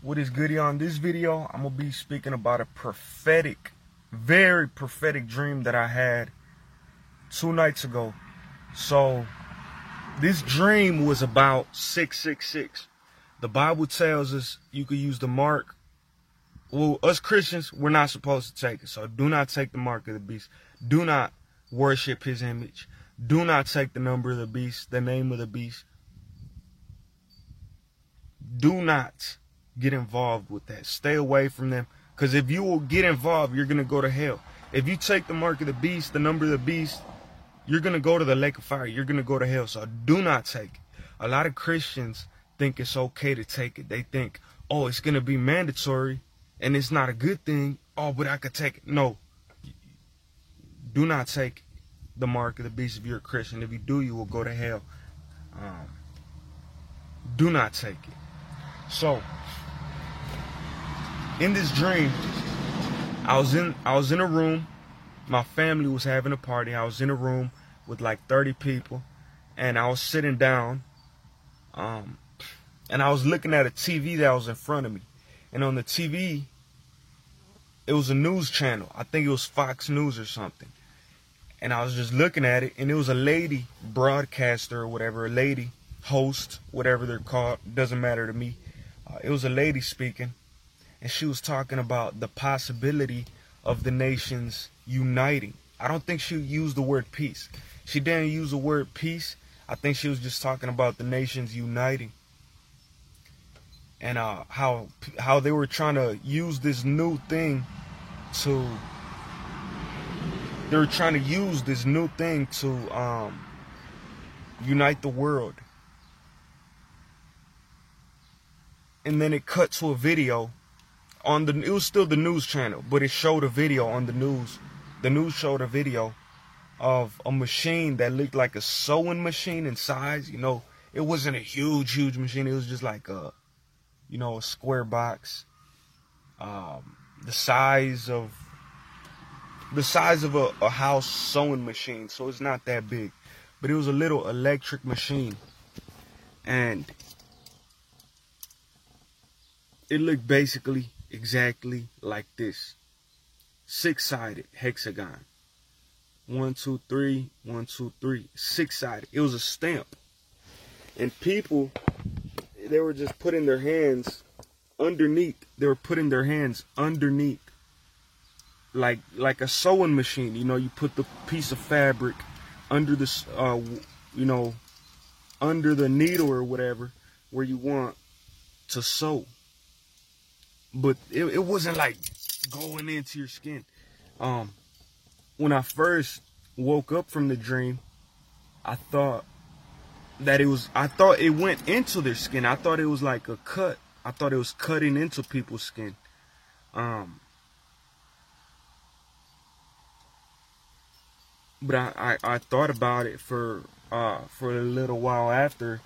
What is goody on this video? I'm gonna be speaking about a prophetic, very prophetic dream that I had two nights ago. So this dream was about 666. The Bible tells us you could use the mark. Well, us Christians, we're not supposed to take it. So do not take the mark of the beast. Do not worship his image. Do not take the number of the beast, the name of the beast. Do not get involved with that. Stay away from them. Because if you will get involved, you're going to go to hell. If you take the mark of the beast, the number of the beast, you're going to go to the lake of fire. You're going to go to hell. So do not take it. A lot of Christians think it's okay to take it. They think, oh, it's going to be mandatory and it's not a good thing. Oh, but I could take it. No. Do not take the mark of the beast if you're a Christian. If you do, you will go to hell. Um, do not take it. So, in this dream, I was in I was in a room. My family was having a party. I was in a room with like 30 people, and I was sitting down. Um, and I was looking at a TV that was in front of me, and on the TV, it was a news channel. I think it was Fox News or something. And I was just looking at it, and it was a lady broadcaster or whatever, a lady host, whatever they're called, doesn't matter to me. Uh, it was a lady speaking, and she was talking about the possibility of the nations uniting. I don't think she used the word peace. She didn't use the word peace. I think she was just talking about the nations uniting and uh, how how they were trying to use this new thing to they were trying to use this new thing to um, unite the world. And then it cut to a video on the it was still the news channel, but it showed a video on the news. The news showed a video of a machine that looked like a sewing machine in size. You know, it wasn't a huge, huge machine. It was just like a, you know, a square box, um, the size of the size of a, a house sewing machine. So it's not that big, but it was a little electric machine, and it looked basically exactly like this. Six-sided hexagon. One two three one two three. Six-sided. It was a stamp. And people they were just putting their hands underneath. They were putting their hands underneath. Like like a sewing machine. You know you put the piece of fabric under the uh you know under the needle or whatever where you want to sew but it, it wasn't like going into your skin. Um, when I first woke up from the dream, I thought that it was, I thought it went into their skin. I thought it was like a cut. I thought it was cutting into people's skin. Um, but I, I, I thought about it for, uh, for a little while after.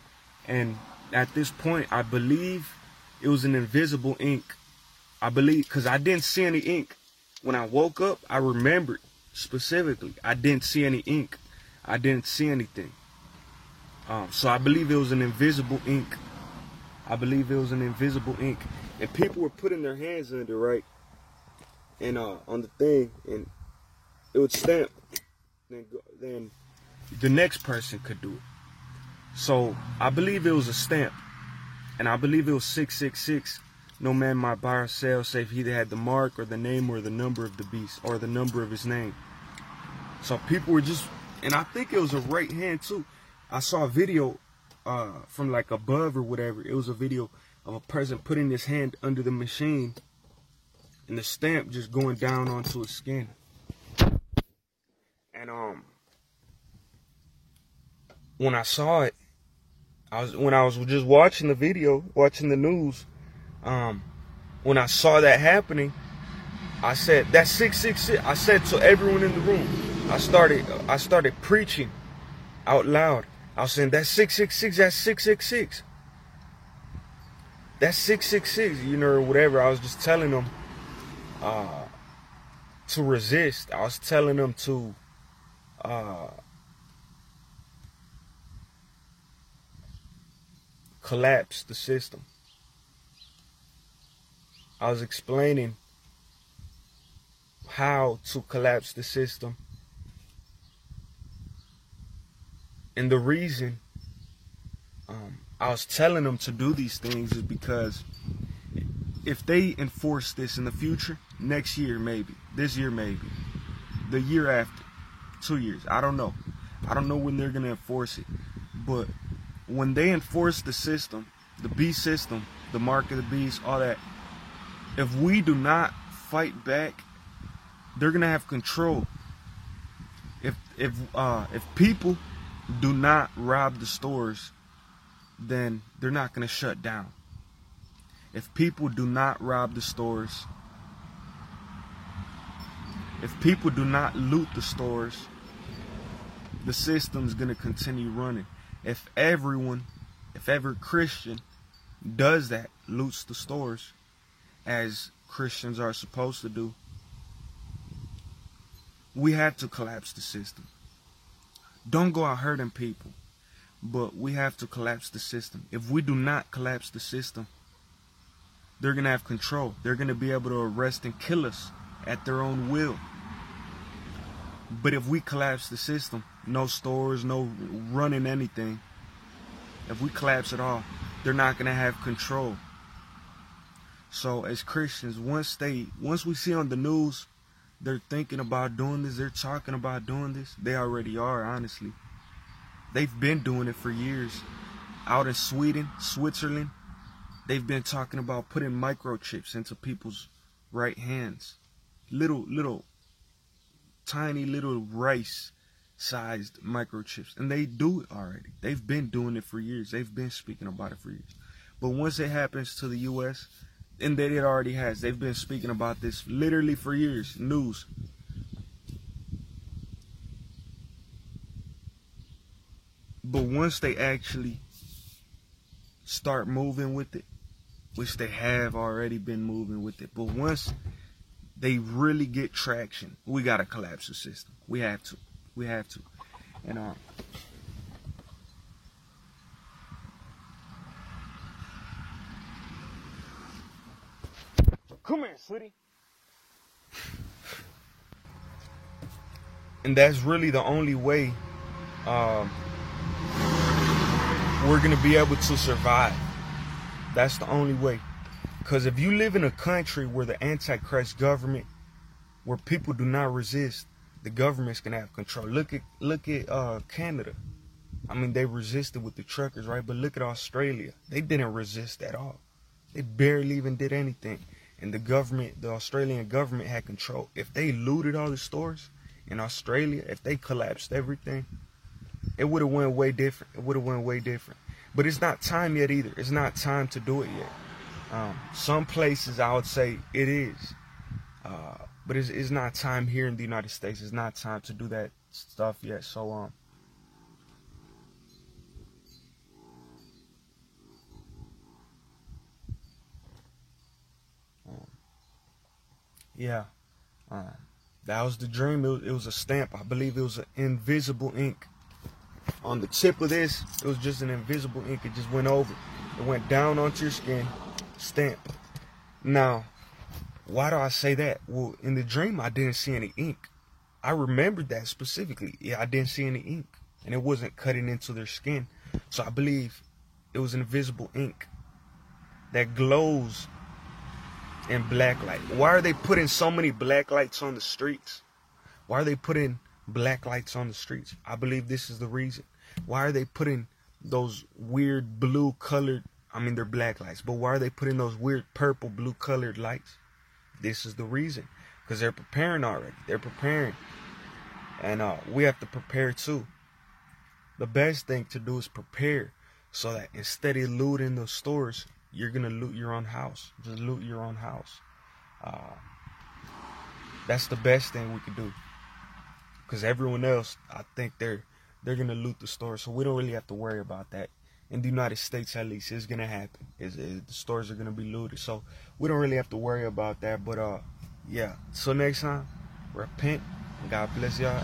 And at this point, I believe it was an invisible ink I believe because I didn't see any ink. When I woke up, I remembered specifically. I didn't see any ink. I didn't see anything. Um, so I believe it was an invisible ink. I believe it was an invisible ink. And people were putting their hands under, right? And uh, on the thing, and it would stamp. Then, then the next person could do it. So I believe it was a stamp. And I believe it was 666 no man might buy or sell save he that had the mark or the name or the number of the beast or the number of his name. So people were just, and I think it was a right hand too. I saw a video uh, from like above or whatever. It was a video of a person putting his hand under the machine and the stamp just going down onto his skin. And um, when I saw it, I was when I was just watching the video, watching the news um, when I saw that happening, I said, that's 666. I said to everyone in the room, I started, I started preaching out loud. I was saying, that's 666, that's 666. That's 666, you know, or whatever. I was just telling them uh, to resist. I was telling them to uh, collapse the system. I was explaining how to collapse the system. And the reason um, I was telling them to do these things is because if they enforce this in the future, next year maybe, this year maybe, the year after, two years, I don't know. I don't know when they're going to enforce it. But when they enforce the system, the beast system, the mark of the beast, all that, if we do not fight back, they're gonna have control. If if uh, if people do not rob the stores, then they're not gonna shut down. If people do not rob the stores, if people do not loot the stores, the system's gonna continue running. If everyone, if every Christian does that, loots the stores, as Christians are supposed to do, we have to collapse the system. Don't go out hurting people, but we have to collapse the system. If we do not collapse the system, they're going to have control. They're going to be able to arrest and kill us at their own will. But if we collapse the system, no stores, no running anything, if we collapse it all, they're not going to have control. So as Christians, once they once we see on the news they're thinking about doing this, they're talking about doing this, they already are, honestly. They've been doing it for years. Out in Sweden, Switzerland, they've been talking about putting microchips into people's right hands. Little little tiny little rice sized microchips. And they do it already. They've been doing it for years. They've been speaking about it for years. But once it happens to the US, and that it already has. They've been speaking about this literally for years. News. But once they actually start moving with it, which they have already been moving with it, but once they really get traction, we gotta collapse the system. We have to. We have to. And um Come here, sweetie. And that's really the only way um, we're going to be able to survive. That's the only way. Because if you live in a country where the Antichrist government, where people do not resist, the government's gonna have control. Look at look at uh, Canada. I mean, they resisted with the truckers, right? But look at Australia. They didn't resist at all. They barely even did anything and the government, the Australian government had control. If they looted all the stores in Australia, if they collapsed everything, it would have went way different. It would have went way different. But it's not time yet either. It's not time to do it yet. Um, some places I would say it is, uh, but it's, it's not time here in the United States. It's not time to do that stuff yet. So um, Yeah. Um, that was the dream. It was, it was, a stamp. I believe it was an invisible ink. On the tip of this, it was just an invisible ink. It just went over. It went down onto your skin. Stamp. Now, why do I say that? Well, in the dream, I didn't see any ink. I remembered that specifically. Yeah, I didn't see any ink. And it wasn't cutting into their skin. So I believe it was invisible ink that glows and black light. Why are they putting so many black lights on the streets? Why are they putting black lights on the streets? I believe this is the reason. Why are they putting those weird blue colored, I mean, they're black lights, but why are they putting those weird purple blue colored lights? This is the reason. Because they're preparing already. They're preparing. And uh, we have to prepare too. The best thing to do is prepare so that instead of looting the stores, you're gonna loot your own house. Just loot your own house. Uh, that's the best thing we could do. Cause everyone else, I think they're they're gonna loot the store, so we don't really have to worry about that. In the United States, at least, it's gonna happen. Is the stores are gonna be looted, so we don't really have to worry about that. But uh, yeah. So next time, repent. God bless y'all.